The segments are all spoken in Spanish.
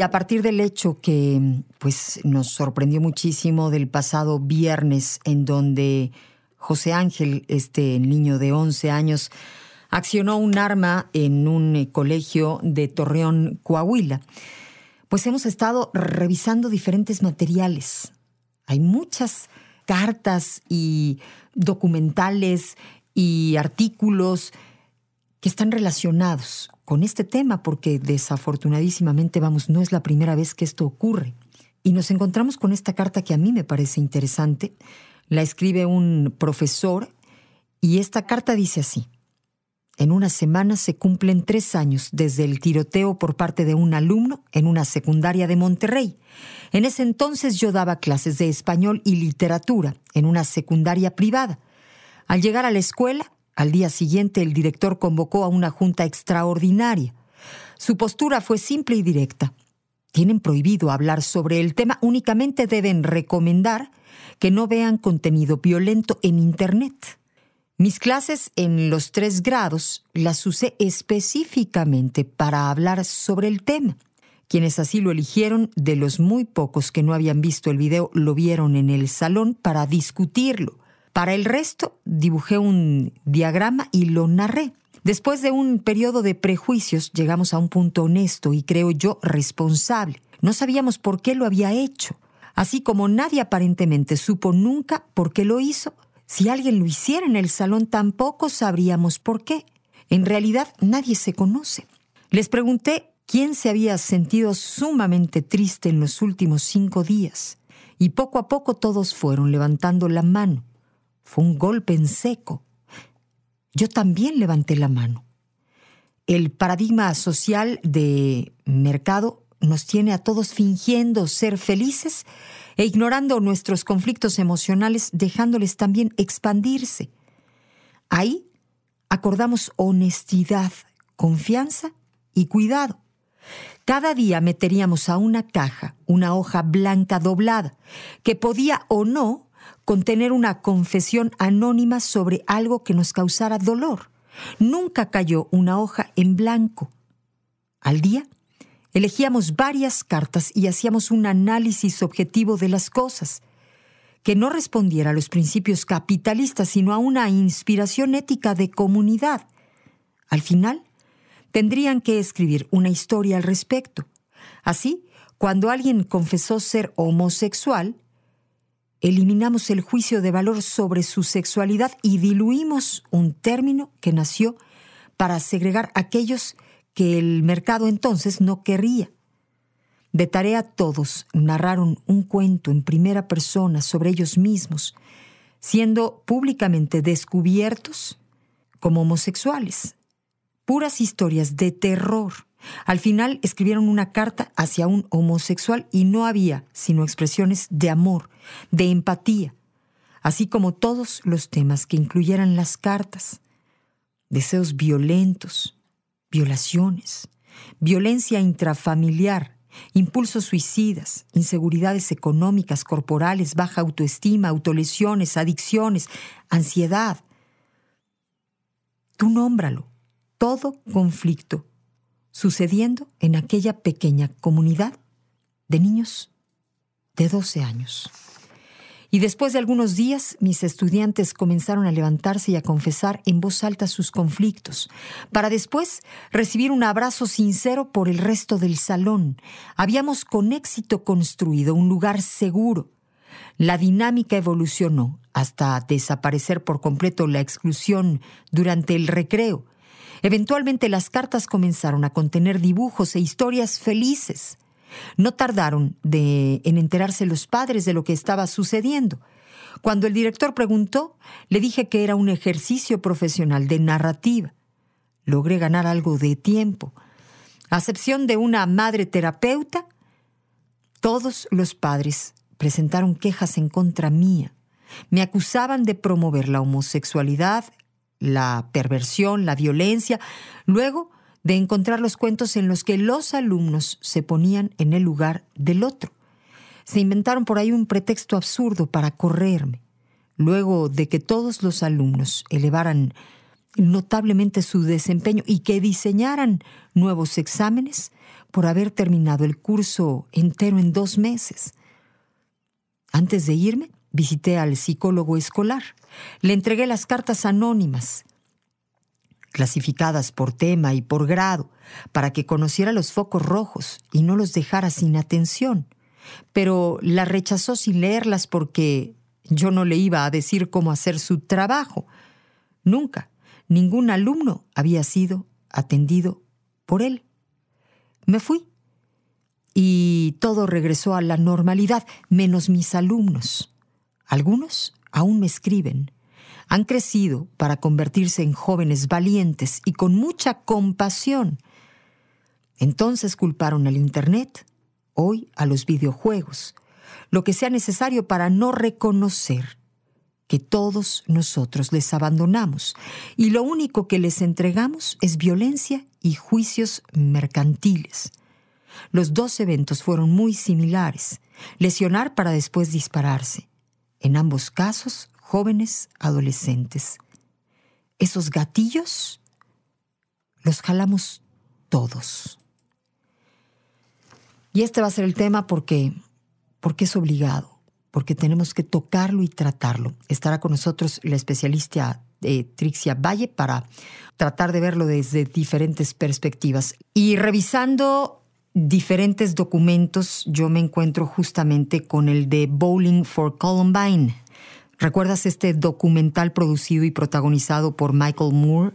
Y a partir del hecho que pues, nos sorprendió muchísimo del pasado viernes, en donde José Ángel, este niño de 11 años, accionó un arma en un eh, colegio de Torreón, Coahuila, pues hemos estado revisando diferentes materiales. Hay muchas cartas y documentales y artículos que están relacionados con este tema, porque desafortunadísimamente, vamos, no es la primera vez que esto ocurre. Y nos encontramos con esta carta que a mí me parece interesante. La escribe un profesor y esta carta dice así. En una semana se cumplen tres años desde el tiroteo por parte de un alumno en una secundaria de Monterrey. En ese entonces yo daba clases de español y literatura en una secundaria privada. Al llegar a la escuela, al día siguiente el director convocó a una junta extraordinaria. Su postura fue simple y directa. Tienen prohibido hablar sobre el tema, únicamente deben recomendar que no vean contenido violento en Internet. Mis clases en los tres grados las usé específicamente para hablar sobre el tema. Quienes así lo eligieron, de los muy pocos que no habían visto el video, lo vieron en el salón para discutirlo. Para el resto, dibujé un diagrama y lo narré. Después de un periodo de prejuicios, llegamos a un punto honesto y creo yo responsable. No sabíamos por qué lo había hecho, así como nadie aparentemente supo nunca por qué lo hizo si alguien lo hiciera en el salón, tampoco sabríamos por qué. En realidad, nadie se conoce. Les pregunté quién se había sentido sumamente triste en los últimos cinco días, y poco a poco todos fueron levantando la mano. Fue un golpe en seco. Yo también levanté la mano. El paradigma social de mercado nos tiene a todos fingiendo ser felices e ignorando nuestros conflictos emocionales, dejándoles también expandirse. Ahí acordamos honestidad, confianza y cuidado. Cada día meteríamos a una caja una hoja blanca doblada, que podía o no contener una confesión anónima sobre algo que nos causara dolor. Nunca cayó una hoja en blanco. Al día Elegíamos varias cartas y hacíamos un análisis objetivo de las cosas, que no respondiera a los principios capitalistas, sino a una inspiración ética de comunidad. Al final, tendrían que escribir una historia al respecto. Así, cuando alguien confesó ser homosexual, eliminamos el juicio de valor sobre su sexualidad y diluimos un término que nació para segregar aquellos que el mercado entonces no querría. De tarea todos narraron un cuento en primera persona sobre ellos mismos, siendo públicamente descubiertos como homosexuales. Puras historias de terror. Al final escribieron una carta hacia un homosexual y no había sino expresiones de amor, de empatía, así como todos los temas que incluyeran las cartas. Deseos violentos, violaciones, violencia intrafamiliar, impulsos suicidas, inseguridades económicas, corporales, baja autoestima, autolesiones, adicciones, ansiedad. Tú nómbralo, todo conflicto sucediendo en aquella pequeña comunidad de niños de 12 años. Y después de algunos días, mis estudiantes comenzaron a levantarse y a confesar en voz alta sus conflictos, para después recibir un abrazo sincero por el resto del salón. Habíamos con éxito construido un lugar seguro. La dinámica evolucionó hasta desaparecer por completo la exclusión durante el recreo. Eventualmente las cartas comenzaron a contener dibujos e historias felices. No tardaron en enterarse los padres de lo que estaba sucediendo. Cuando el director preguntó, le dije que era un ejercicio profesional de narrativa. Logré ganar algo de tiempo. A excepción de una madre terapeuta, todos los padres presentaron quejas en contra mía. Me acusaban de promover la homosexualidad, la perversión, la violencia, luego de encontrar los cuentos en los que los alumnos se ponían en el lugar del otro. Se inventaron por ahí un pretexto absurdo para correrme. Luego de que todos los alumnos elevaran notablemente su desempeño y que diseñaran nuevos exámenes por haber terminado el curso entero en dos meses. Antes de irme, visité al psicólogo escolar. Le entregué las cartas anónimas, clasificadas por tema y por grado, para que conociera los focos rojos y no los dejara sin atención. Pero las rechazó sin leerlas porque yo no le iba a decir cómo hacer su trabajo. Nunca, ningún alumno había sido atendido por él. Me fui y todo regresó a la normalidad, menos mis alumnos. Algunos aún me escriben. Han crecido para convertirse en jóvenes valientes y con mucha compasión. Entonces culparon al Internet, hoy a los videojuegos, lo que sea necesario para no reconocer que todos nosotros les abandonamos y lo único que les entregamos es violencia y juicios mercantiles. Los dos eventos fueron muy similares, lesionar para después dispararse en ambos casos jóvenes adolescentes. Esos gatillos los jalamos todos. Y este va a ser el tema porque, porque es obligado, porque tenemos que tocarlo y tratarlo. Estará con nosotros la especialista eh, Trixia Valle para tratar de verlo desde diferentes perspectivas. Y revisando diferentes documentos, yo me encuentro justamente con el de Bowling for Columbine. ¿Recuerdas este documental producido y protagonizado por Michael Moore?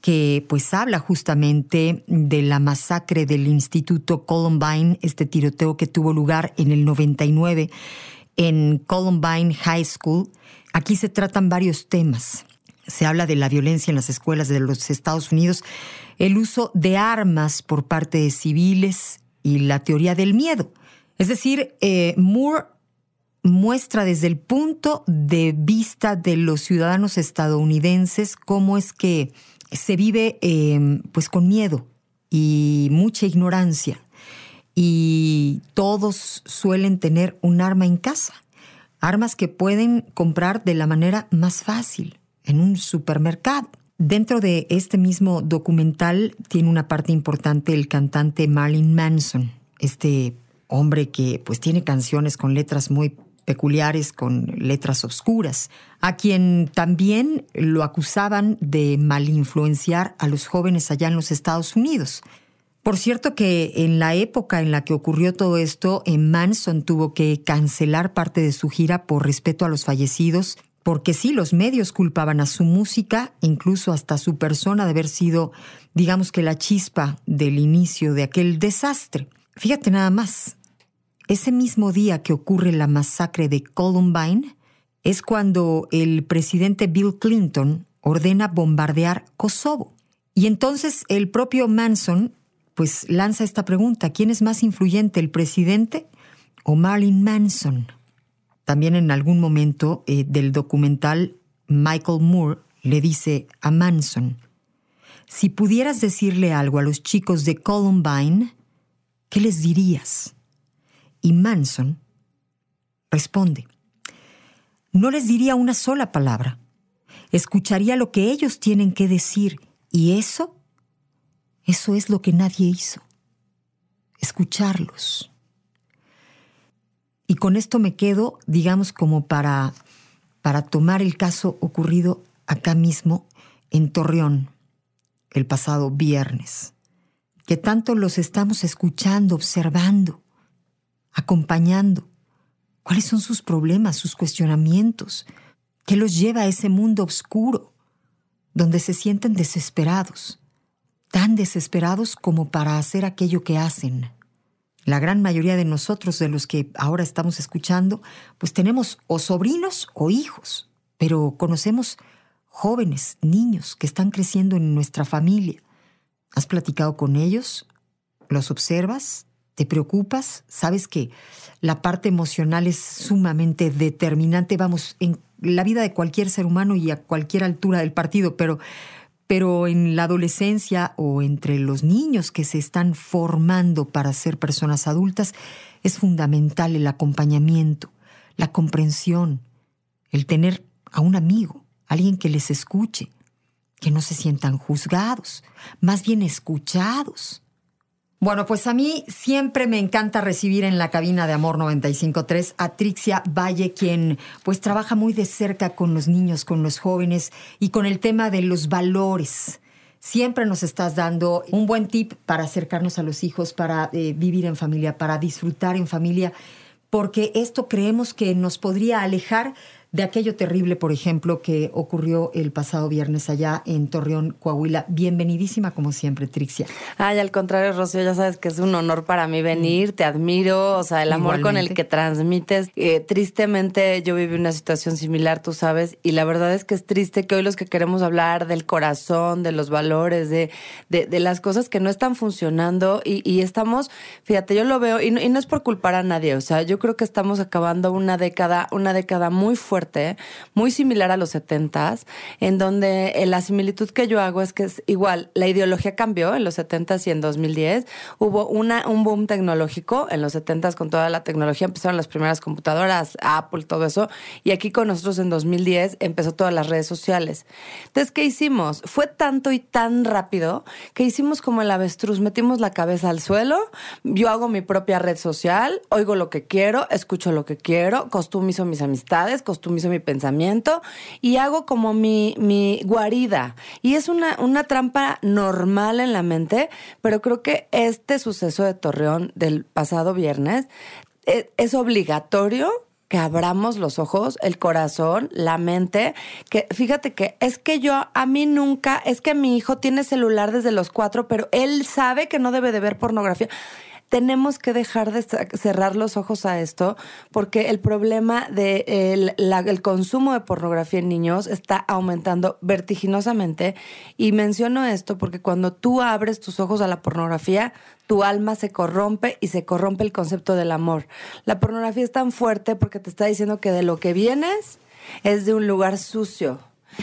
que pues habla justamente de la masacre del Instituto Columbine, este tiroteo que tuvo lugar en el 99 en Columbine High School. Aquí se tratan varios temas. Se habla de la violencia en las escuelas de los Estados Unidos, el uso de armas por parte de civiles y la teoría del miedo. Es decir, eh, Moore muestra desde el punto de vista de los ciudadanos estadounidenses cómo es que se vive em, pues con miedo y mucha ignorancia y todos suelen tener un arma en casa, armas que pueden comprar de la manera más fácil en un supermercado. Dentro de este mismo documental tiene una parte importante el cantante Marlon Manson, este hombre que pues tiene canciones con letras muy peculiares, con letras oscuras, a quien también lo acusaban de malinfluenciar a los jóvenes allá en los Estados Unidos. Por cierto que en la época en la que ocurrió todo esto, Manson tuvo que cancelar parte de su gira por respeto a los fallecidos porque sí, los medios culpaban a su música, incluso hasta a su persona, de haber sido, digamos que la chispa del inicio de aquel desastre. Fíjate nada más, ese mismo día que ocurre la masacre de Columbine, es cuando el presidente Bill Clinton ordena bombardear Kosovo. Y entonces el propio Manson pues lanza esta pregunta, ¿quién es más influyente, el presidente o Marilyn Manson? También en algún momento eh, del documental, Michael Moore le dice a Manson, si pudieras decirle algo a los chicos de Columbine, ¿qué les dirías? Y Manson responde, no les diría una sola palabra, escucharía lo que ellos tienen que decir y eso, eso es lo que nadie hizo, escucharlos. Y con esto me quedo, digamos, como para, para tomar el caso ocurrido acá mismo en Torreón el pasado viernes, que tanto los estamos escuchando, observando, acompañando. ¿Cuáles son sus problemas, sus cuestionamientos? ¿Qué los lleva a ese mundo oscuro, donde se sienten desesperados, tan desesperados como para hacer aquello que hacen, La gran mayoría de nosotros, de los que ahora estamos escuchando, pues tenemos o sobrinos o hijos, pero conocemos jóvenes, niños que están creciendo en nuestra familia. ¿Has platicado con ellos? ¿Los observas? ¿Te preocupas? Sabes que la parte emocional es sumamente determinante, vamos, en la vida de cualquier ser humano y a cualquier altura del partido, pero, pero en la adolescencia o entre los niños que se están formando para ser personas adultas, es fundamental el acompañamiento, la comprensión, el tener a un amigo, alguien que les escuche, que no se sientan juzgados, más bien escuchados. Bueno, pues a mí siempre me encanta recibir en la cabina de Amor 953 a Trixia Valle, quien pues trabaja muy de cerca con los niños, con los jóvenes y con el tema de los valores. Siempre nos estás dando un buen tip para acercarnos a los hijos, para eh, vivir en familia, para disfrutar en familia, porque esto creemos que nos podría alejar de aquello terrible, por ejemplo, que ocurrió el pasado viernes allá en Torreón, Coahuila. Bienvenidísima como siempre, Trixia. Ay, al contrario, Rocío, ya sabes que es un honor para mí venir, te admiro, o sea, el amor con el que transmites. Eh, tristemente yo viví una situación similar, tú sabes, y la verdad es que es triste que hoy los que queremos hablar del corazón, de los valores, de, de, las cosas que no están funcionando y, estamos, fíjate, yo lo veo, y no, y no es por culpar a nadie, o sea, yo creo que estamos acabando una década, una década muy fuerte muy similar a los 70s, en donde eh, la similitud que yo hago es que es igual, la ideología cambió en los 70s y en 2010. Hubo una, un boom tecnológico en los 70s con toda la tecnología, empezaron las primeras computadoras, Apple, todo eso, y aquí con nosotros en 2010 empezó todas las redes sociales. Entonces, ¿qué hicimos? Fue tanto y tan rápido que hicimos como el avestruz, metimos la cabeza al suelo, yo hago mi propia red social, oigo lo que quiero, escucho lo que quiero, costumizo mis amistades, costumizo mi pensamiento y hago como mi, mi guarida. Y es una, una trampa normal en la mente, pero creo que este suceso de Torreón del pasado viernes es, es obligatorio que abramos los ojos, el corazón, la mente, que fíjate que es que yo a mí nunca, es que mi hijo tiene celular desde los cuatro, pero él sabe que no debe de ver pornografía tenemos que dejar de cerrar los ojos a esto porque el problema del de consumo de pornografía en niños está aumentando vertiginosamente. Y menciono esto porque cuando tú abres tus ojos a la pornografía, tu alma se corrompe y se corrompe el concepto del amor. La pornografía es tan fuerte porque te está diciendo que de lo que vienes es de un lugar sucio,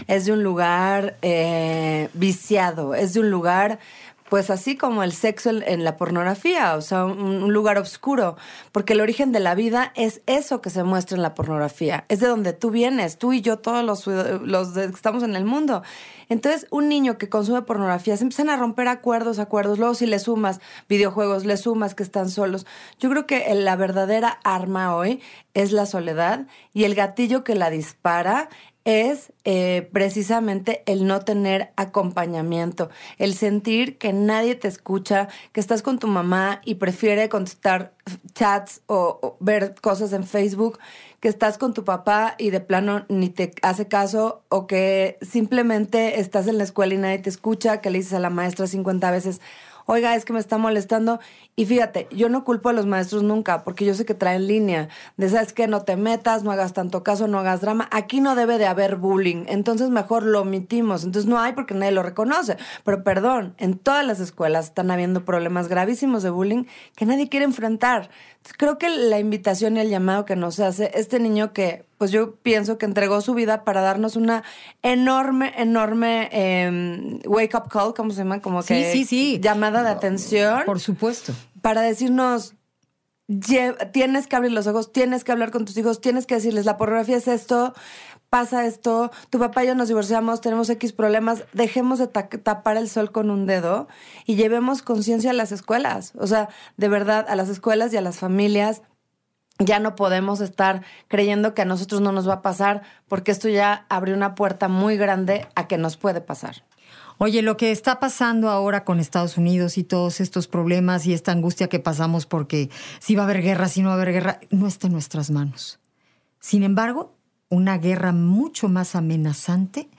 es de un lugar eh, viciado, es de un lugar pues así como el sexo en la pornografía, o sea, un, lugar oscuro, porque el origen de la vida es eso que se muestra en la pornografía, es de donde tú vienes, tú y yo, todos los, los que estamos en el mundo. Entonces, un niño que consume pornografía se empiezan a romper acuerdos, acuerdos, luego si le sumas videojuegos, le sumas que están solos. Yo creo que la verdadera arma hoy es la soledad y el gatillo que la dispara es eh, precisamente el no tener acompañamiento, el sentir que nadie te escucha, que estás con tu mamá y prefiere contestar chats o, ver cosas en Facebook, que estás con tu papá y de plano ni te hace caso o que simplemente estás en la escuela y nadie te escucha, que le dices a la maestra 50 veces, oiga, es que me está molestando. Y fíjate, yo no culpo a los maestros nunca, porque yo sé que traen línea de, ¿sabes qué? No te metas, no hagas tanto caso, no hagas drama. Aquí no debe de haber bullying, entonces mejor lo omitimos. Entonces no hay porque nadie lo reconoce. Pero perdón, en todas las escuelas están habiendo problemas gravísimos de bullying que nadie quiere enfrentar. Creo que la invitación y el llamado que nos hace este niño que, pues yo pienso que entregó su vida para darnos una enorme, enorme em, wake up call, ¿cómo se llama? Como que sí, sí. llamada de atención. Por supuesto. Para decirnos, tienes que abrir los ojos, tienes que hablar con tus hijos, tienes que decirles, la pornografía es esto, pasa esto, tu papá y yo nos divorciamos, tenemos X problemas, dejemos de tapar el sol con un dedo y llevemos conciencia a las escuelas. O sea, de verdad, a las escuelas y a las familias. Ya no podemos estar creyendo que a nosotros no nos va a pasar, porque esto ya abrió una puerta muy grande a que nos puede pasar. Oye, lo que está pasando ahora con Estados Unidos y todos estos problemas y esta angustia que pasamos porque si va a haber guerra, si no va a haber guerra, no está en nuestras manos. Sin embargo, una guerra mucho más amenazante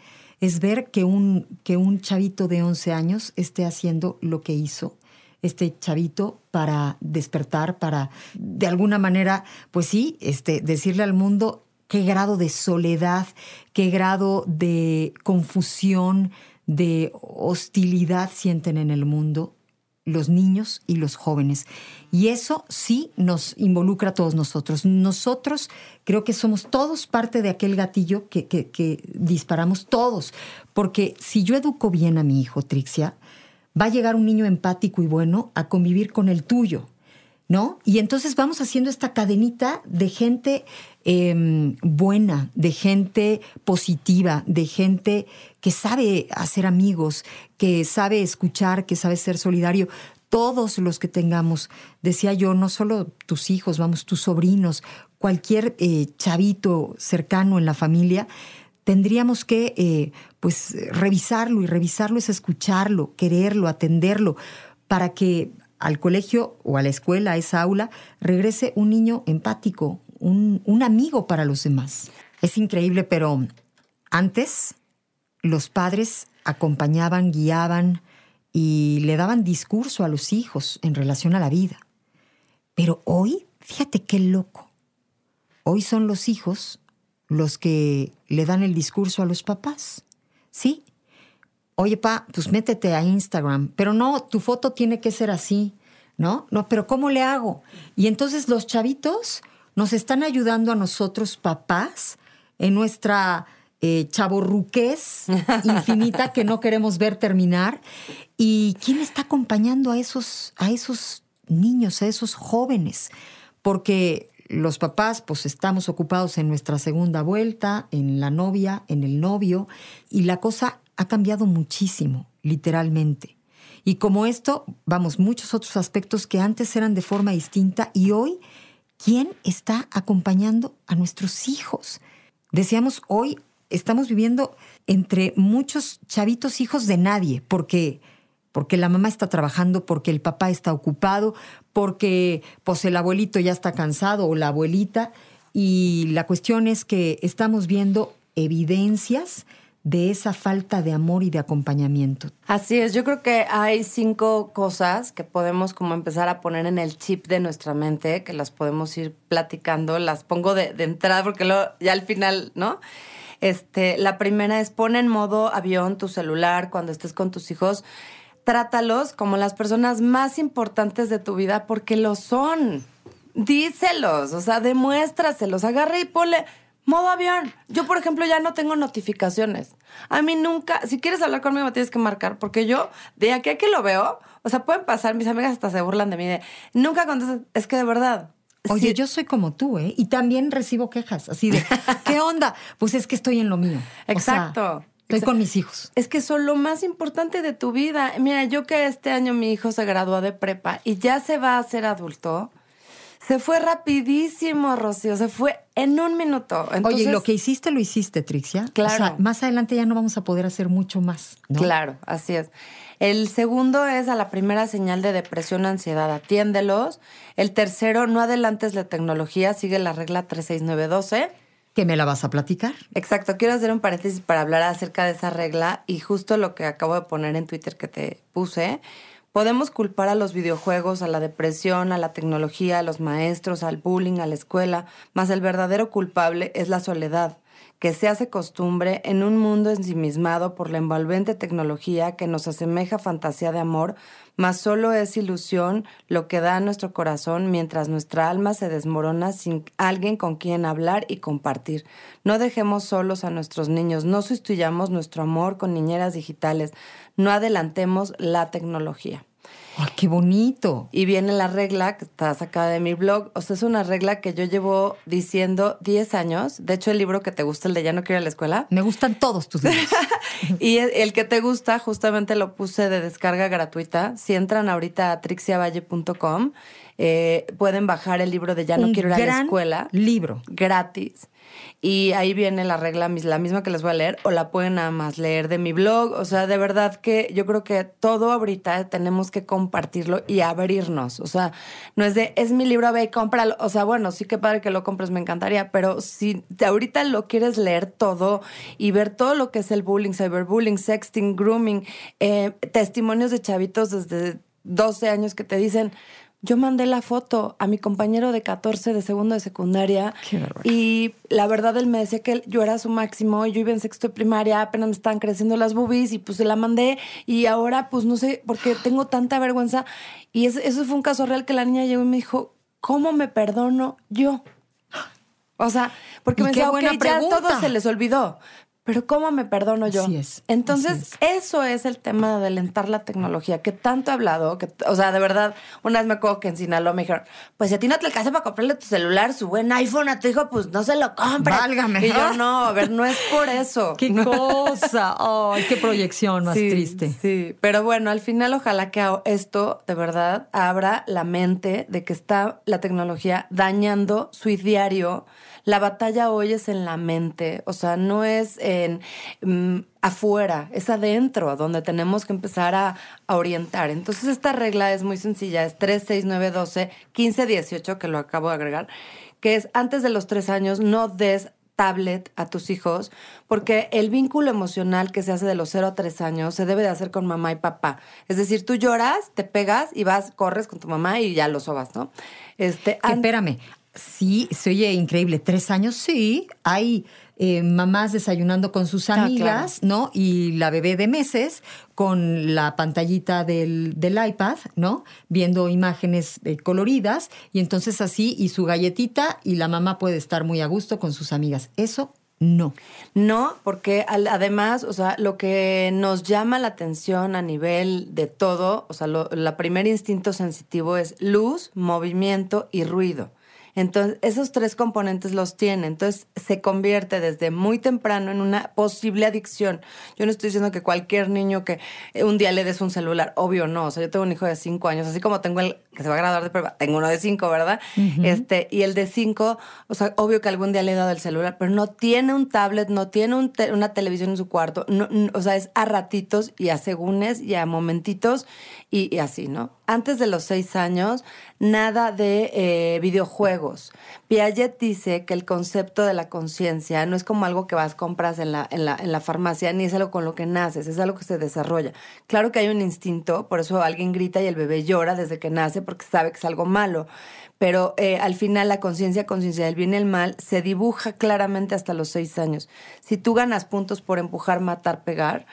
es ver que un, que un chavito de 11 años esté haciendo lo que hizo este chavito para despertar, para de alguna manera, pues sí, este, decirle al mundo qué grado de soledad, qué grado de confusión, de hostilidad sienten en el mundo los niños y los jóvenes. Y eso sí nos involucra a todos nosotros. Nosotros creo que somos todos parte de aquel gatillo que, que, disparamos todos. Porque si yo educo bien a mi hijo, Trixia, va a llegar un niño empático y bueno a convivir con el tuyo. ¿No? Y entonces vamos haciendo esta cadenita de gente em, buena, de gente positiva, de gente que sabe hacer amigos, que sabe escuchar, que sabe ser solidario. Todos los que tengamos, decía yo, no solo tus hijos, vamos, tus sobrinos, cualquier eh, chavito cercano en la familia, tendríamos que eh, pues revisarlo y revisarlo es escucharlo, quererlo, atenderlo, para que al colegio o a la escuela, a esa aula, regrese un niño empático, un, un amigo para los demás. Es increíble, pero antes los padres acompañaban, guiaban y le daban discurso a los hijos en relación a la vida. Pero hoy, fíjate qué loco. Hoy son los hijos los que le dan el discurso a los papás. ¿Sí? Oye, pa, pues métete a Instagram, pero no, tu foto tiene que ser así, ¿no? No, pero ¿cómo le hago? Y entonces los chavitos nos están ayudando a nosotros, papás, en nuestra eh, chaborruqués infinita que no queremos ver terminar. ¿Y quién está acompañando a esos, a esos niños, a esos jóvenes? Porque los papás, pues estamos ocupados en nuestra segunda vuelta, en la novia, en el novio, y la cosa ha cambiado muchísimo, literalmente. Y como esto, vamos, muchos otros aspectos que antes eran de forma distinta y hoy, ¿quién está acompañando a nuestros hijos? Decíamos, hoy estamos viviendo entre muchos chavitos hijos de nadie, porque porque la mamá está trabajando, porque el papá está ocupado, porque pues el abuelito ya está cansado o la abuelita y la cuestión es que estamos viendo evidencias de esa falta de amor y de acompañamiento. Así es, yo creo que hay cinco cosas que podemos como empezar a poner en el chip de nuestra mente, que las podemos ir platicando, las pongo de, entrada porque luego ya al final, ¿no? Este, la primera es pon en modo avión tu celular cuando estés con tus hijos. Trátalos como las personas más importantes de tu vida porque lo son. Díselos, o sea, demuéstraselos, agarra y ponle modo avión. Yo, por ejemplo, ya no tengo notificaciones. A mí nunca, si quieres hablar conmigo, tienes que marcar, porque yo, de aquí a que lo veo, o sea, pueden pasar, mis amigas hasta se burlan de mí, de nunca contestas, es que de verdad, Oye, yo soy como tú, ¿eh? Y también recibo quejas, así de, ¿qué onda? Pues es que estoy en lo mío. Exacto. Estoy con mis hijos. Es que son lo más importante de tu vida. Mira, yo que este año mi hijo se graduó de prepa y ya se va a ser adulto, se fue rapidísimo, Rocío, se fue en un minuto. Oye, lo que hiciste, lo hiciste, Trixia. Claro. O sea, más adelante ya no vamos a poder hacer mucho más. Claro, así es. El segundo es a la primera señal de depresión ansiedad, atiéndelos. El tercero, no adelantes la tecnología, sigue la regla 36912. ¿Que me la vas a platicar? Exacto, quiero hacer un paréntesis para hablar acerca de esa regla y justo lo que acabo de poner en Twitter que te puse. Podemos culpar a los videojuegos, a la depresión, a la tecnología, a los maestros, al bullying, a la escuela, mas el verdadero culpable es la soledad que se hace costumbre en un mundo ensimismado por la envolvente tecnología que nos asemeja fantasía de amor, mas solo es ilusión lo que da a nuestro corazón mientras nuestra alma se desmorona sin alguien con quien hablar y compartir. No dejemos solos a nuestros niños, no sustituyamos nuestro amor con niñeras digitales, no adelantemos la tecnología. ¡Ay, qué bonito! Y viene la regla que está sacada de mi blog. O sea, es una regla que yo llevo diciendo 10 años. De hecho, el libro que te gusta, el de Ya no quiero ir a la escuela. Me gustan todos tus libros. y el que te gusta, justamente lo puse de descarga gratuita. Si entran ahorita a trixiavalle.com, eh, pueden bajar el libro de Ya no quiero ir a la escuela. Libro. Gratis. Y ahí viene la regla, la misma que les voy a leer, o la pueden nada más leer de mi blog. O sea, de verdad que yo creo que todo ahorita tenemos que compartirlo y abrirnos. O sea, no es de, es mi libro, ve y cómpralo. O sea, bueno, sí que padre que lo compres, me encantaría, pero si ahorita lo quieres leer todo y ver todo lo que es el bullying, cyberbullying, sexting, grooming, eh, testimonios de chavitos desde 12 años que te dicen, yo mandé la foto a mi compañero de 14 de segundo de secundaria y la verdad él me decía que yo era su máximo, yo iba en sexto de primaria, apenas me estaban creciendo las boobies y pues se la mandé y ahora pues no sé, porque tengo tanta vergüenza. Y eso fue un caso real que la niña llegó y me dijo, ¿cómo me perdono yo? O sea, porque me decía, ok, ya todo se les olvidó pero ¿cómo me perdono yo? es, Entonces, eso es el tema de alentar la tecnología, que tanto he hablado, que, o sea, de verdad, una vez me acuerdo que en Sinaloa me dijeron, pues si a ti no te alcanza para comprarle tu celular, su buen iPhone a tu hijo, pues no se lo compres. Válgame. Y yo, no, a ver, no es por eso. ¡Qué cosa! ¡Ay, qué proyección más triste! Sí, pero bueno, al final ojalá que esto, de verdad, abra la mente de que está la tecnología dañando su diario, la batalla hoy es en la mente, o sea, no es en mm, afuera, es adentro, donde tenemos que empezar a, orientar. Entonces, esta regla es muy sencilla, es 3, 6, 9, 12, 15, 18, que lo acabo de agregar, que es antes de los tres años no des tablet a tus hijos, porque el vínculo emocional que se hace de los 0 a 3 años se debe de hacer con mamá y papá. Es decir, tú lloras, te pegas y vas, corres con tu mamá y ya lo sobas, ¿no? Este, espérame, Sí, se oye increíble. Tres años, sí. Hay eh, mamás desayunando con sus ah, amigas, ¿no? Y la bebé de meses con la pantallita del, iPad, ¿no? Viendo imágenes eh, coloridas. Y entonces así, y su galletita, y la mamá puede estar muy a gusto con sus amigas. Eso no. No, porque además, o sea, lo que nos llama la atención a nivel de todo, o sea, la primer instinto sensitivo es luz, movimiento y ruido. Entonces, esos tres componentes los tiene. Entonces, se convierte desde muy temprano en una posible adicción. Yo no estoy diciendo que cualquier niño que un día le des un celular, obvio no. O sea, yo tengo un hijo de cinco años, así como tengo el que se va a graduar de prueba, tengo uno de cinco, ¿verdad? Este, y el de cinco, o sea, obvio que algún día le he dado el celular, pero no tiene un tablet, no tiene una televisión en su cuarto. o sea, es a ratitos y a segundes y a momentitos y, así, ¿no? Antes de los seis años, nada de eh, videojuegos. Piaget dice que el concepto de la conciencia no es como algo que vas, compras en la, en, la, en la farmacia, ni es algo con lo que naces, es algo que se desarrolla. Claro que hay un instinto, por eso alguien grita y el bebé llora desde que nace porque sabe que es algo malo. Pero eh, al final la conciencia, conciencia del bien y el mal, se dibuja claramente hasta los seis años. Si tú ganas puntos por empujar, matar, pegar,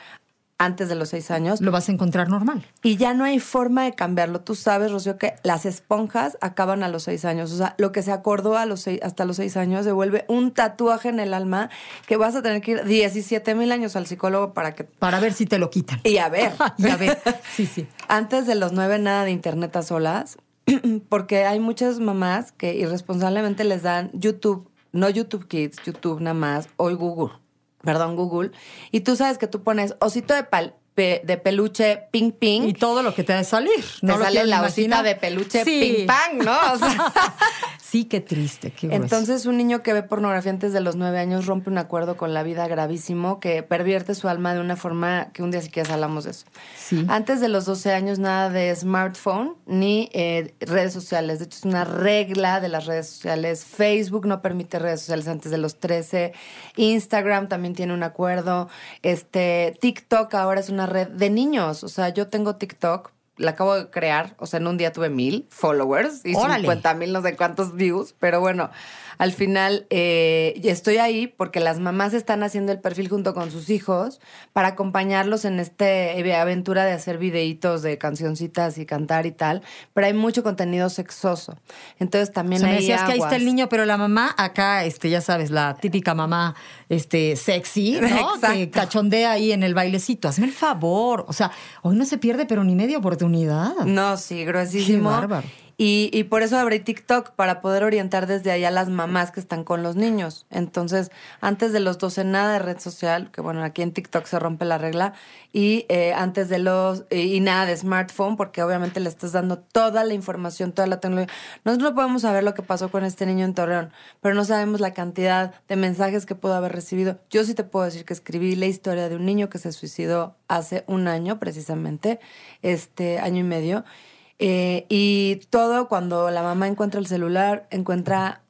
antes de los seis años. Lo vas a encontrar normal. Y ya no hay forma de cambiarlo. Tú sabes, Rocío, que las esponjas acaban a los seis años. O sea, lo que se acordó a los seis, hasta los seis años se vuelve un tatuaje en el alma que vas a tener que ir 17 mil años al psicólogo para que... Para ver si te lo quitan. Y a ver. y a ver. Sí, sí. Antes de los nueve, nada de internet a solas. Porque hay muchas mamás que irresponsablemente les dan YouTube, no YouTube Kids, YouTube nada más, hoy Google perdón, Google, y tú sabes que tú pones osito de pal de peluche ping ping. Y todo lo que te va a salir. No sale la osita de peluche ping pong, ¿no? sí, qué triste, qué Entonces, un niño que ve pornografía antes de los nueve años rompe un acuerdo con la vida gravísimo que pervierte su alma de una forma que un día si quieres hablamos de eso. Sí. Antes de los 12 años, nada de smartphone ni eh, redes sociales. De hecho, es una regla de las redes sociales. Facebook no permite redes sociales antes de los 13. Instagram también tiene un acuerdo. Este, TikTok ahora es una red de niños. O sea, yo tengo TikTok, la acabo de crear. O sea, en un día tuve mil followers y cincuenta mil no sé cuántos views. Pero bueno, al final eh, estoy ahí porque las mamás están haciendo el perfil junto con sus hijos para acompañarlos en esta aventura de hacer videitos de cancioncitas y cantar y tal, pero hay mucho contenido sexoso. Entonces también hay me decías que ahí está el niño, pero la mamá acá, este, ya sabes, la típica mamá este, sexy, ¿no? Que cachondea ahí en el bailecito. Hazme el favor. O sea, hoy no se pierde, pero ni media oportunidad. No, sí, gruesísimo. Qué bárbaro. Y, por eso abrí TikTok, para poder orientar desde ahí a las mamás que están con los niños. Entonces, antes de los 12, nada de red social, que bueno, aquí en TikTok se rompe la regla, y eh, antes de los, y, nada de smartphone, porque obviamente le estás dando toda la información, toda la tecnología. Nosotros no podemos saber lo que pasó con este niño en Torreón, pero no sabemos la cantidad de mensajes que pudo haber recibido. Yo sí te puedo decir que escribí la historia de un niño que se suicidó hace un año, precisamente, este año y medio eh, y todo cuando la mamá encuentra el celular, encuentra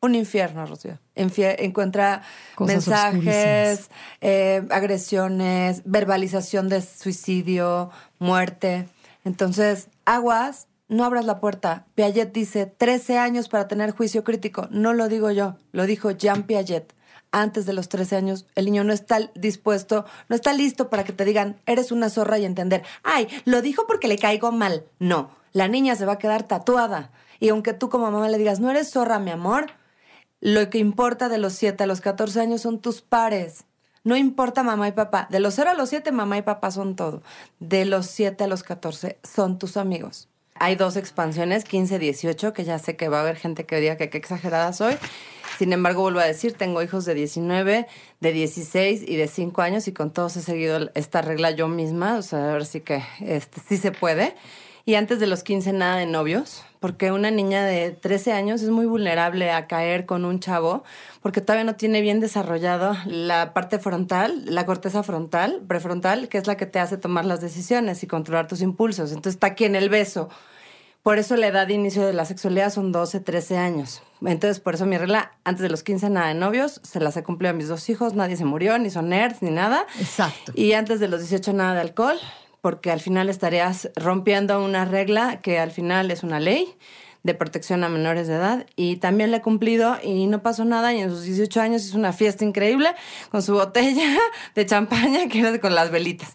un infierno, Rocío. encuentra mensajes, eh, agresiones, verbalización de suicidio, muerte. Entonces, aguas, no abras la puerta. Piaget dice 13 años para tener juicio crítico. No lo digo yo, lo dijo Jean Piaget. Antes de los 13 años, el niño no está dispuesto, no está listo para que te digan, eres una zorra y entender, ay, lo dijo porque le caigo mal. No, la niña se va a quedar tatuada. Y aunque tú como mamá le digas, no eres zorra, mi amor, lo que importa de los 7 a los 14 años son tus pares. No importa mamá y papá. De los 0 a los 7, mamá y papá son todo. De los 7 a los 14 son tus amigos. Hay dos expansiones, 15, 18, que ya sé que va a haber gente que diga que qué exagerada soy. Sin embargo, vuelvo a decir, tengo hijos de 19, de 16 y de 5 años y con todos he seguido esta regla yo misma. O sea, a ver si que este, sí se puede. Y antes de los 15 nada de novios, porque una niña de 13 años es muy vulnerable a caer con un chavo, porque todavía no tiene bien desarrollado la parte frontal, la corteza frontal, prefrontal, que es la que te hace tomar las decisiones y controlar tus impulsos. Entonces está aquí en el beso. Por eso la edad de inicio de la sexualidad son 12, 13 años. Entonces, por eso mi regla, antes de los 15 nada de novios, se las he cumplido a mis dos hijos, nadie se murió, ni son nerds, ni nada. Exacto. Y antes de los 18 nada de alcohol, porque al final estarías rompiendo una regla que al final es una ley de protección a menores de edad y también le he cumplido y no pasó nada y en sus 18 años hizo una fiesta increíble con su botella de champaña que era con las velitas.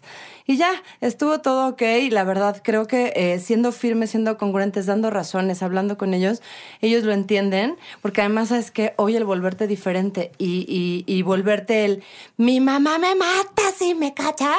Y ya, estuvo todo ok. Y la verdad, creo que eh, siendo firmes, siendo congruentes, dando razones, hablando con ellos, ellos lo entienden. Porque además es que hoy el volverte diferente y, y, volverte el mi mamá me mata si me cacha,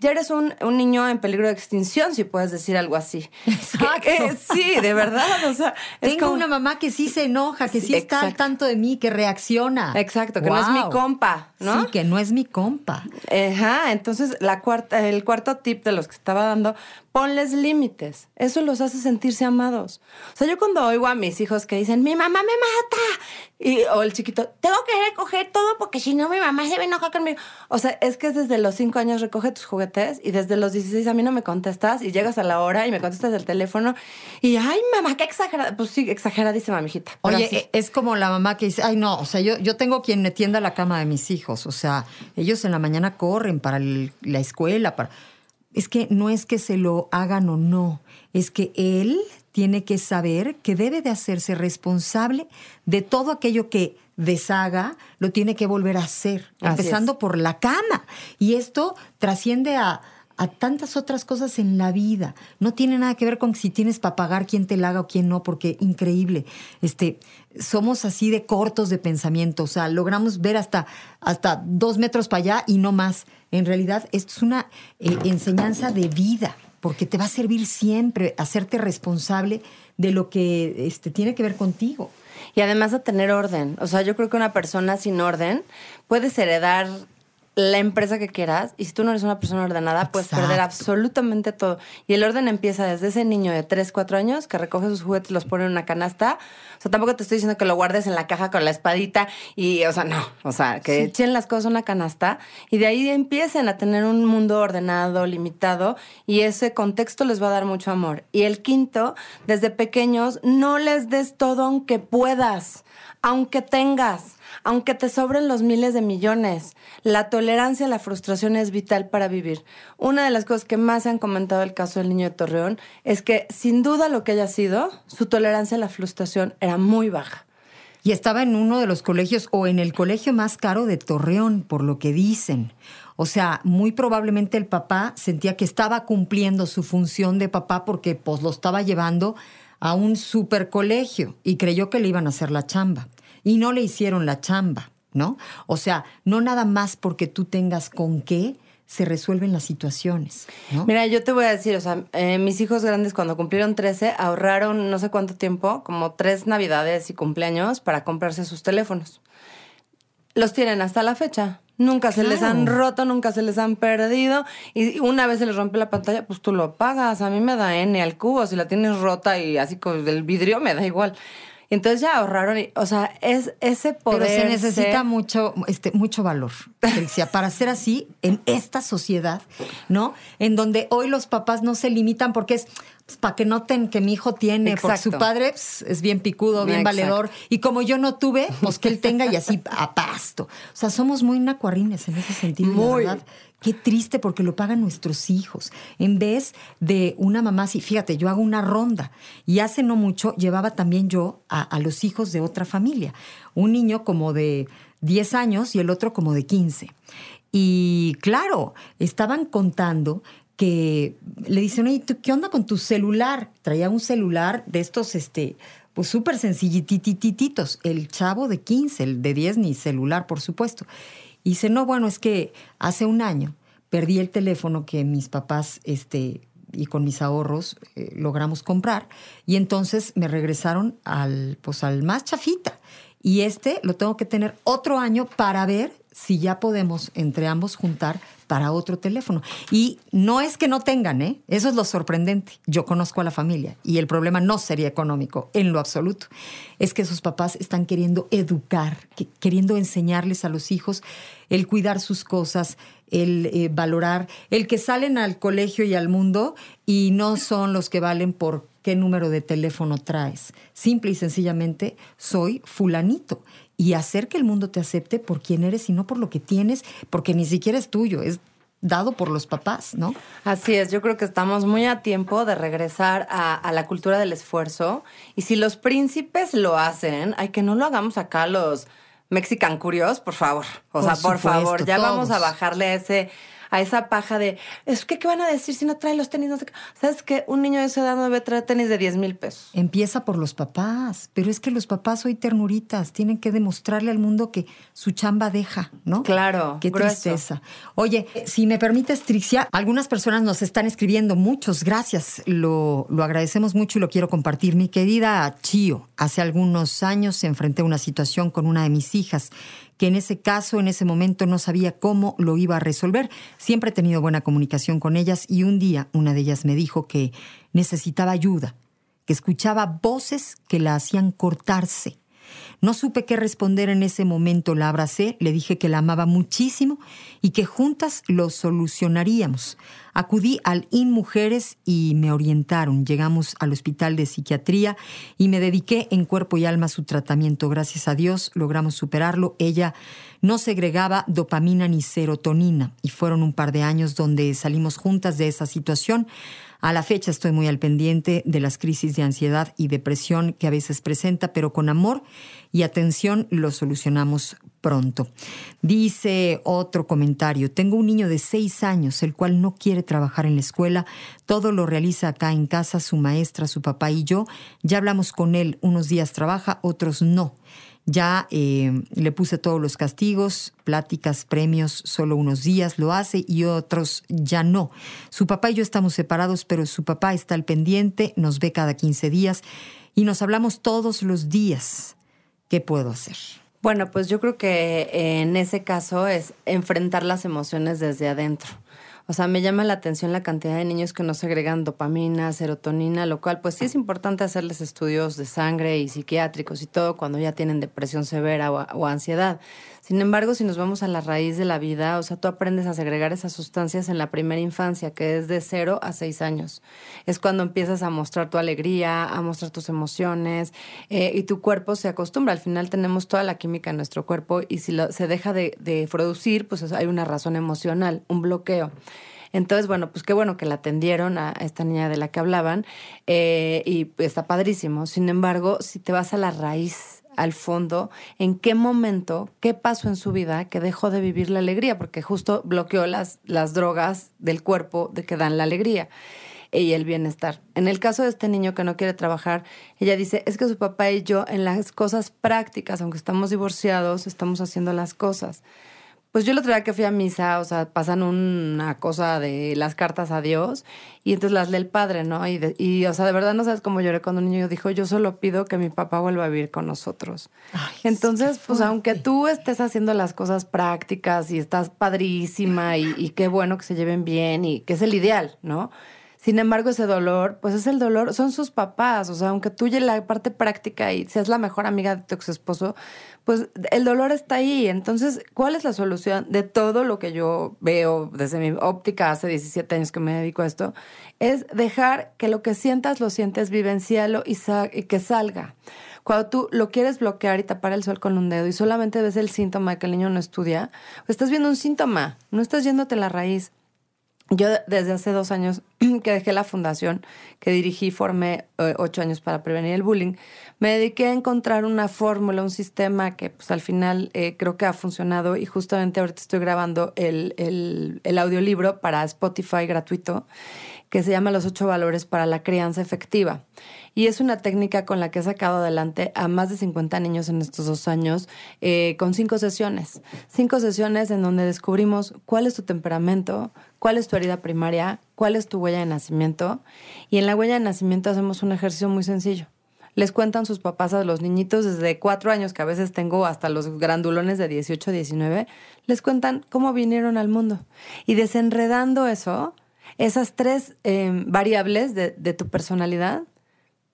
ya eres un, un, niño en peligro de extinción, si puedes decir algo así. Exacto. sí, de verdad. O sea, Tengo una mamá que sí se enoja, que sí, está al tanto de mí, que reacciona. Exacto, que no es mi compa, ¿no? Sí, que no es mi compa. Ajá, entonces la cuarta, el cuarto cuarto tip de los que estaba dando, ponles límites. Eso los hace sentirse amados. O sea, yo cuando oigo a mis hijos que dicen, mi mamá me mata, y, o el chiquito, tengo que recoger todo porque si no mi mamá se va a enojar conmigo. O sea, es que desde los cinco años recoge tus juguetes y desde los 16 a mí no me contestas y llegas a la hora y me contestas el teléfono y, ay, mamá, qué exagerada. Pues sí, exageradísima, mijita. Oye, es como la mamá que dice, ay, no, o sea, yo, yo tengo quien me tienda la cama de mis hijos. O sea, ellos en la mañana corren para la escuela, para es que no es que se lo hagan o no, es que él tiene que saber que debe de hacerse responsable de todo aquello que deshaga, lo tiene que volver a hacer, empezando por la cama. Y esto trasciende a, a tantas otras cosas en la vida. No tiene nada que ver con si tienes para pagar quién te la haga o quién no, porque increíble. Este, somos así de cortos de pensamiento, o sea, logramos ver hasta, hasta dos metros para allá y no más. En realidad, esto es una eh, enseñanza de vida, porque te va a servir siempre hacerte responsable de lo que este, tiene que ver contigo. Y además a tener orden. O sea, yo creo que una persona sin orden puede heredar la empresa que quieras y si tú no eres una persona ordenada, puedes perder absolutamente todo. Y el orden empieza desde ese niño de 3, 4 años que recoge sus juguetes, los pone en una canasta. O sea, tampoco te estoy diciendo que lo guardes en la caja con la espadita y, o sea, no. O sea, que echen las cosas en una canasta y de ahí empiecen a tener un mundo ordenado, limitado y ese contexto les va a dar mucho amor. Y el quinto, desde pequeños, no les des todo aunque puedas, aunque tengas aunque te sobren los miles de millones. La tolerancia a la frustración es vital para vivir. Una de las cosas que más han comentado el caso del niño de Torreón es que, sin duda lo que haya sido, su tolerancia a la frustración era muy baja. Y estaba en uno de los colegios o en el colegio más caro de Torreón, por lo que dicen. O sea, muy probablemente el papá sentía que estaba cumpliendo su función de papá porque pues lo estaba llevando a un super colegio y creyó que le iban a hacer la chamba y no le hicieron la chamba, ¿no? O sea, no nada más porque tú tengas con qué se resuelven las situaciones. ¿no? Mira, yo te voy a decir, o sea, eh, mis hijos grandes cuando cumplieron 13 ahorraron no sé cuánto tiempo, como tres navidades y cumpleaños para comprarse sus teléfonos. Los tienen hasta la fecha. Nunca se les han roto, nunca se les han perdido. Y una vez se les rompe la pantalla, pues tú lo pagas. A mí me da N al cubo. Si la tienes rota y así con el vidrio, me da igual. Entonces ya ahorraron, o sea, es ese poder. Pero se necesita mucho, este, mucho valor, Felicia, para ser así en esta sociedad, ¿no? En donde hoy los papás no se limitan porque es, para que noten que mi hijo tiene, porque su padre pues, es bien picudo, bien valedor. Y como yo no tuve, pues que él tenga y así a pasto. O sea, somos muy nacuarrines en ese sentido, muy. verdad. Qué triste porque lo pagan nuestros hijos. En vez de una mamá así, fíjate, yo hago una ronda y hace no mucho llevaba también yo a, a los hijos de otra familia. Un niño como de 10 años y el otro como de 15. Y claro, estaban contando que le dicen, oye, ¿qué onda con tu celular? Traía un celular de estos, este, pues súper sencillititititos. El chavo de 15, el de 10 ni celular, por supuesto. Y dice, no, bueno, es que hace un año perdí el teléfono que mis papás, este, y con mis ahorros eh, logramos comprar. Y entonces me regresaron al, pues al más chafita. Y este lo tengo que tener otro año para ver si ya podemos entre ambos juntar para otro teléfono. Y no es que no tengan, ¿eh? Eso es lo sorprendente. Yo conozco a la familia y el problema no sería económico en lo absoluto. Es que sus papás están queriendo educar, queriendo enseñarles a los hijos el cuidar sus cosas, el eh, valorar, el que salen al colegio y al mundo y no son los que valen por qué número de teléfono traes. Simple y sencillamente soy fulanito y hacer que el mundo te acepte por quién eres y no por lo que tienes, porque ni siquiera es tuyo, es dado por los papás, ¿no? Así es, yo creo que estamos muy a tiempo de regresar a, la cultura del esfuerzo y si los príncipes lo hacen, hay que no lo hagamos acá los Mexican Curios, por favor. O sea, por favor, ya vamos a bajarle ese a esa paja de, es que, ¿qué van a decir si no trae los tenis? No sé ¿Sabes qué? Un niño de esa edad no debe traer tenis de 10 mil pesos. Empieza por los papás, pero es que los papás hoy ternuritas, tienen que demostrarle al mundo que su chamba deja, ¿no? Claro. Qué tristeza. Oye, si me permites, Trixia, algunas personas nos están escribiendo, muchos, gracias, lo, lo agradecemos mucho y lo quiero compartir. Mi querida Chio, hace algunos años se enfrenté a una situación con una de mis hijas que en ese caso, en ese momento, no sabía cómo lo iba a resolver. Siempre he tenido buena comunicación con ellas y un día una de ellas me dijo que necesitaba ayuda, que escuchaba voces que la hacían cortarse no supe qué responder en ese momento, la abracé, le dije que la amaba muchísimo y que juntas lo solucionaríamos. Acudí al IN Mujeres y me orientaron. Llegamos al hospital de psiquiatría y me dediqué en cuerpo y alma a su tratamiento. Gracias a Dios logramos superarlo. Ella no segregaba dopamina ni serotonina y fueron un par de años donde salimos juntas de esa situación a la fecha estoy muy al pendiente de las crisis de ansiedad y depresión que a veces presenta, pero con amor y atención lo solucionamos pronto. Dice otro comentario, tengo un niño de seis años, el cual no quiere trabajar en la escuela, todo lo realiza acá en casa, su maestra, su papá y yo. Ya hablamos con él, unos días trabaja, otros no. Ya eh, le puse todos los castigos, pláticas, premios, solo unos días lo hace y otros ya no. Su papá y yo estamos separados, pero su papá está al pendiente, nos ve cada 15 días y nos hablamos todos los días. ¿Qué puedo hacer? Bueno, pues yo creo que en ese caso es enfrentar las emociones desde adentro. O sea, me llama la atención la cantidad de niños que no segregan dopamina, serotonina, lo cual pues sí es importante hacerles estudios de sangre y psiquiátricos y todo cuando ya tienen depresión severa o, ansiedad. Sin embargo, si nos vamos a la raíz de la vida, o sea, tú aprendes a segregar esas sustancias en la primera infancia, que es de 0 a 6 años. Es cuando empiezas a mostrar tu alegría, a mostrar tus emociones eh, y tu cuerpo se acostumbra. Al final tenemos toda la química en nuestro cuerpo y si se deja de, de producir, pues hay una razón emocional, un bloqueo. Entonces, bueno, pues qué bueno que la atendieron a esta niña de la que hablaban eh, y está padrísimo. Sin embargo, si te vas a la raíz, al fondo, en qué momento, qué pasó en su vida que dejó de vivir la alegría, porque justo bloqueó las, las drogas del cuerpo de que dan la alegría y el bienestar. En el caso de este niño que no quiere trabajar, ella dice, es que su papá y yo en las cosas prácticas, aunque estamos divorciados, estamos haciendo las cosas. Pues yo el otro día que fui a misa, o sea, pasan una cosa de las cartas a Dios y entonces las lee el padre, ¿no? Y, y o sea, de verdad no sabes cómo lloré cuando un niño dijo, yo solo pido que mi papá vuelva a vivir con nosotros. entonces, pues aunque tú estés haciendo las cosas prácticas y estás padrísima y, y qué bueno que se lleven bien y que es el ideal, ¿no? Sin embargo, ese dolor, pues es el dolor, son sus papás. O sea, aunque tú la parte práctica y seas la mejor amiga de tu ex esposo, pues el dolor está ahí. Entonces, ¿cuál es la solución de todo lo que yo veo desde mi óptica hace 17 años que me dedico a esto? Es dejar que lo que sientas, lo sientes, vivencialo y, y que salga. Cuando tú lo quieres bloquear y tapar el sol con un dedo y solamente ves el síntoma que el niño no estudia, pues estás viendo un síntoma, no estás yéndote la raíz. Yo desde hace dos años que dejé la fundación, que dirigí formé eh, ocho años para prevenir el bullying, me dediqué a encontrar una fórmula, un sistema que pues al final eh, creo que ha funcionado y justamente ahorita estoy grabando el, el, el audiolibro para Spotify gratuito que se llama Los ocho valores para la crianza efectiva. Y es una técnica con la que he sacado adelante a más de 50 niños en estos dos años, eh, con cinco sesiones. Cinco sesiones en donde descubrimos cuál es tu temperamento, cuál es tu herida primaria, cuál es tu huella de nacimiento. Y en la huella de nacimiento hacemos un ejercicio muy sencillo. Les cuentan sus papás a los niñitos desde cuatro años, que a veces tengo hasta los grandulones de 18, 19, les cuentan cómo vinieron al mundo. Y desenredando eso, esas tres em, variables de, tu personalidad,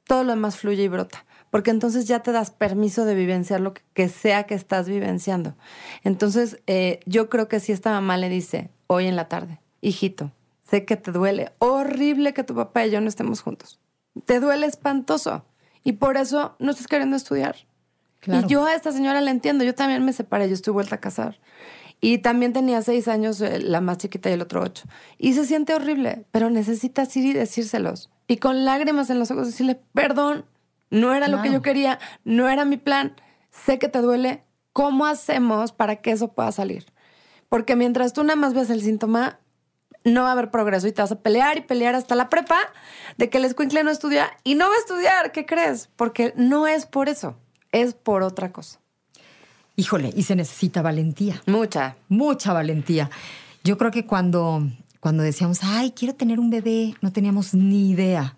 todo lo demás fluye y brota. Porque entonces ya te das permiso de vivenciar lo que, sea que estás vivenciando. Entonces, eh, yo creo que si esta mamá le dice hoy en la tarde, hijito, sé que te duele, horrible que tu papá y yo no estemos juntos. Te duele espantoso. Y por eso no estás queriendo estudiar. Y yo a esta señora la entiendo. Yo también me separé, yo estoy vuelta a casar. Y también tenía seis años, eh, la más chiquita y el otro ocho. Y se siente horrible, pero necesitas ir y decírselos. Y con lágrimas en los ojos decirle, perdón, no era lo que yo quería, no era mi plan, sé que te duele, ¿cómo hacemos para que eso pueda salir? Porque mientras tú nada más ves el síntoma, no va a haber progreso y te vas a pelear y pelear hasta la prepa de que el escuincle no estudia y no va a estudiar, ¿qué crees? Porque no es por eso, es por otra cosa. Híjole, y se necesita valentía. Mucha. Mucha valentía. Yo creo que cuando, cuando decíamos, ay, quiero tener un bebé, no teníamos ni idea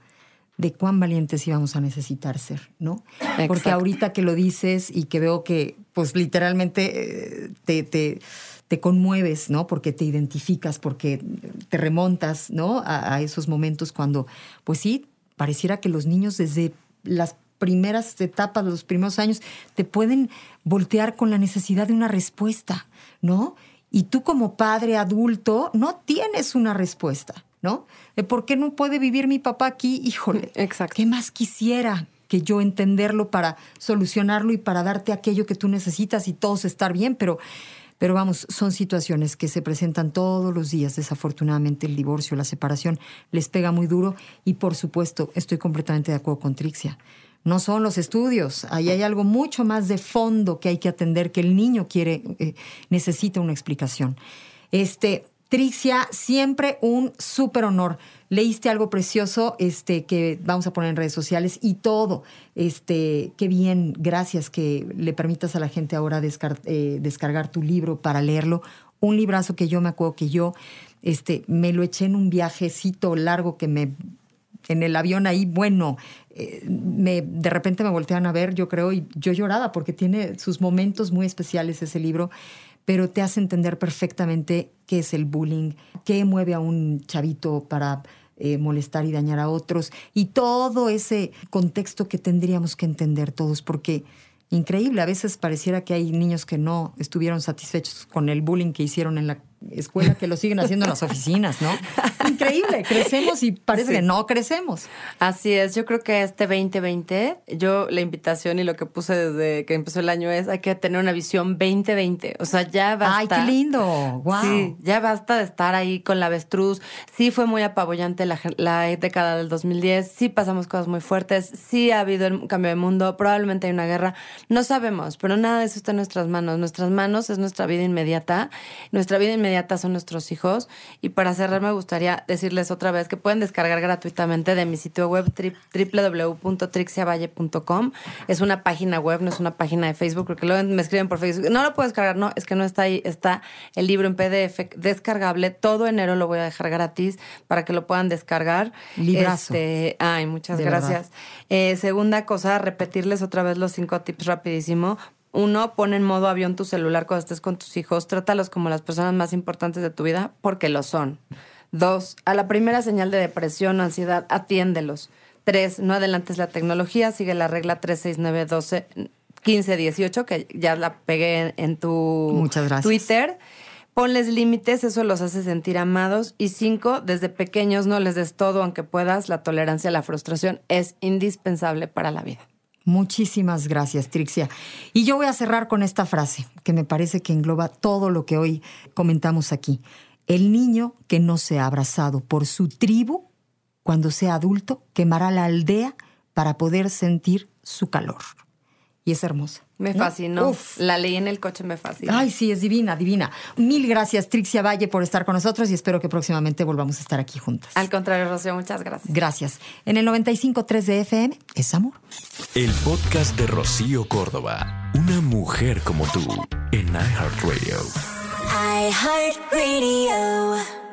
de cuán valientes íbamos a necesitar ser, ¿no? Porque ahorita que lo dices y que veo que, pues literalmente eh, te, te, te, conmueves, ¿no? Porque te identificas, porque te remontas, ¿no? A, a esos momentos cuando, pues sí, pareciera que los niños desde las primeras etapas, los primeros años, te pueden voltear con la necesidad de una respuesta, ¿no? Y tú como padre adulto no tienes una respuesta, ¿no? ¿Por qué no puede vivir mi papá aquí? Híjole, Exacto. ¿qué más quisiera que yo entenderlo para solucionarlo y para darte aquello que tú necesitas y todos estar bien? Pero pero vamos, son situaciones que se presentan todos los días. Desafortunadamente el divorcio, la separación les pega muy duro y por supuesto estoy completamente de acuerdo con Trixia no son los estudios. Ahí hay algo mucho más de fondo que hay que atender, que el niño quiere, eh, necesita una explicación. Este, Trixia, siempre un súper honor. Leíste algo precioso este, que vamos a poner en redes sociales y todo. Este, qué bien, gracias que le permitas a la gente ahora eh, descargar tu libro para leerlo. Un librazo que yo me acuerdo que yo este, me lo eché en un viajecito largo que me en el avión ahí, bueno, eh, me, de repente me voltean a ver, yo creo, y yo lloraba porque tiene sus momentos muy especiales ese libro, pero te hace entender perfectamente qué es el bullying, qué mueve a un chavito para eh, molestar y dañar a otros, y todo ese contexto que tendríamos que entender todos, porque increíble, a veces pareciera que hay niños que no estuvieron satisfechos con el bullying que hicieron en la escuela que lo siguen haciendo en las oficinas, ¿no? Increíble, crecemos y parece que no crecemos. Así es, yo creo que este 2020, yo la invitación y lo que puse desde que empezó el año es hay que tener una visión 2020, o sea, ya basta. Ay, qué lindo, wow. Sí, ya basta de estar ahí con la avestruz. Sí fue muy apabullante la, la década del 2010, sí pasamos cosas muy fuertes, sí ha habido un cambio de mundo, probablemente hay una guerra, no sabemos, pero nada de eso está en nuestras manos. Nuestras manos es nuestra vida inmediata, nuestra vida inmediata son nuestros hijos. Y para cerrar, me gustaría decirles otra vez que pueden descargar gratuitamente de mi sitio web www.trixiavalle.com. Es una página web, no es una página de Facebook, porque luego me escriben por Facebook. No lo puedo descargar, no, es que no está ahí. Está el libro en PDF descargable. Todo enero lo voy a dejar gratis para que lo puedan descargar. Librazo. Este, ay, muchas gracias. Eh, segunda cosa, repetirles otra vez los cinco tips rapidísimo. Uno, pon en modo avión tu celular cuando estés con tus hijos. Trátalos como las personas más importantes de tu vida porque lo son. Dos, a la primera señal de depresión o ansiedad, atiéndelos. Tres, no adelantes la tecnología, sigue la regla 36912 1518, que ya la pegué en, tu Twitter. Ponles límites, eso los hace sentir amados. Y cinco, desde pequeños no les des todo, aunque puedas. La tolerancia a la frustración es indispensable para la vida. Muchísimas gracias, Trixia. Y yo voy a cerrar con esta frase, que me parece que engloba todo lo que hoy comentamos aquí. El niño que no sea abrazado por su tribu, cuando sea adulto, quemará la aldea para poder sentir su calor y es hermosa. Me fascinó. La leí en el coche, me fascina. Ay, sí, es divina, divina. Mil gracias, Trixia Valle, por estar con nosotros y espero que próximamente volvamos a estar aquí juntas. Al contrario, Rocío, muchas gracias. Gracias. En el 95.3 de FM es amor. El podcast de Rocío Córdoba. Una mujer como tú en iHeartRadio. iHeartRadio.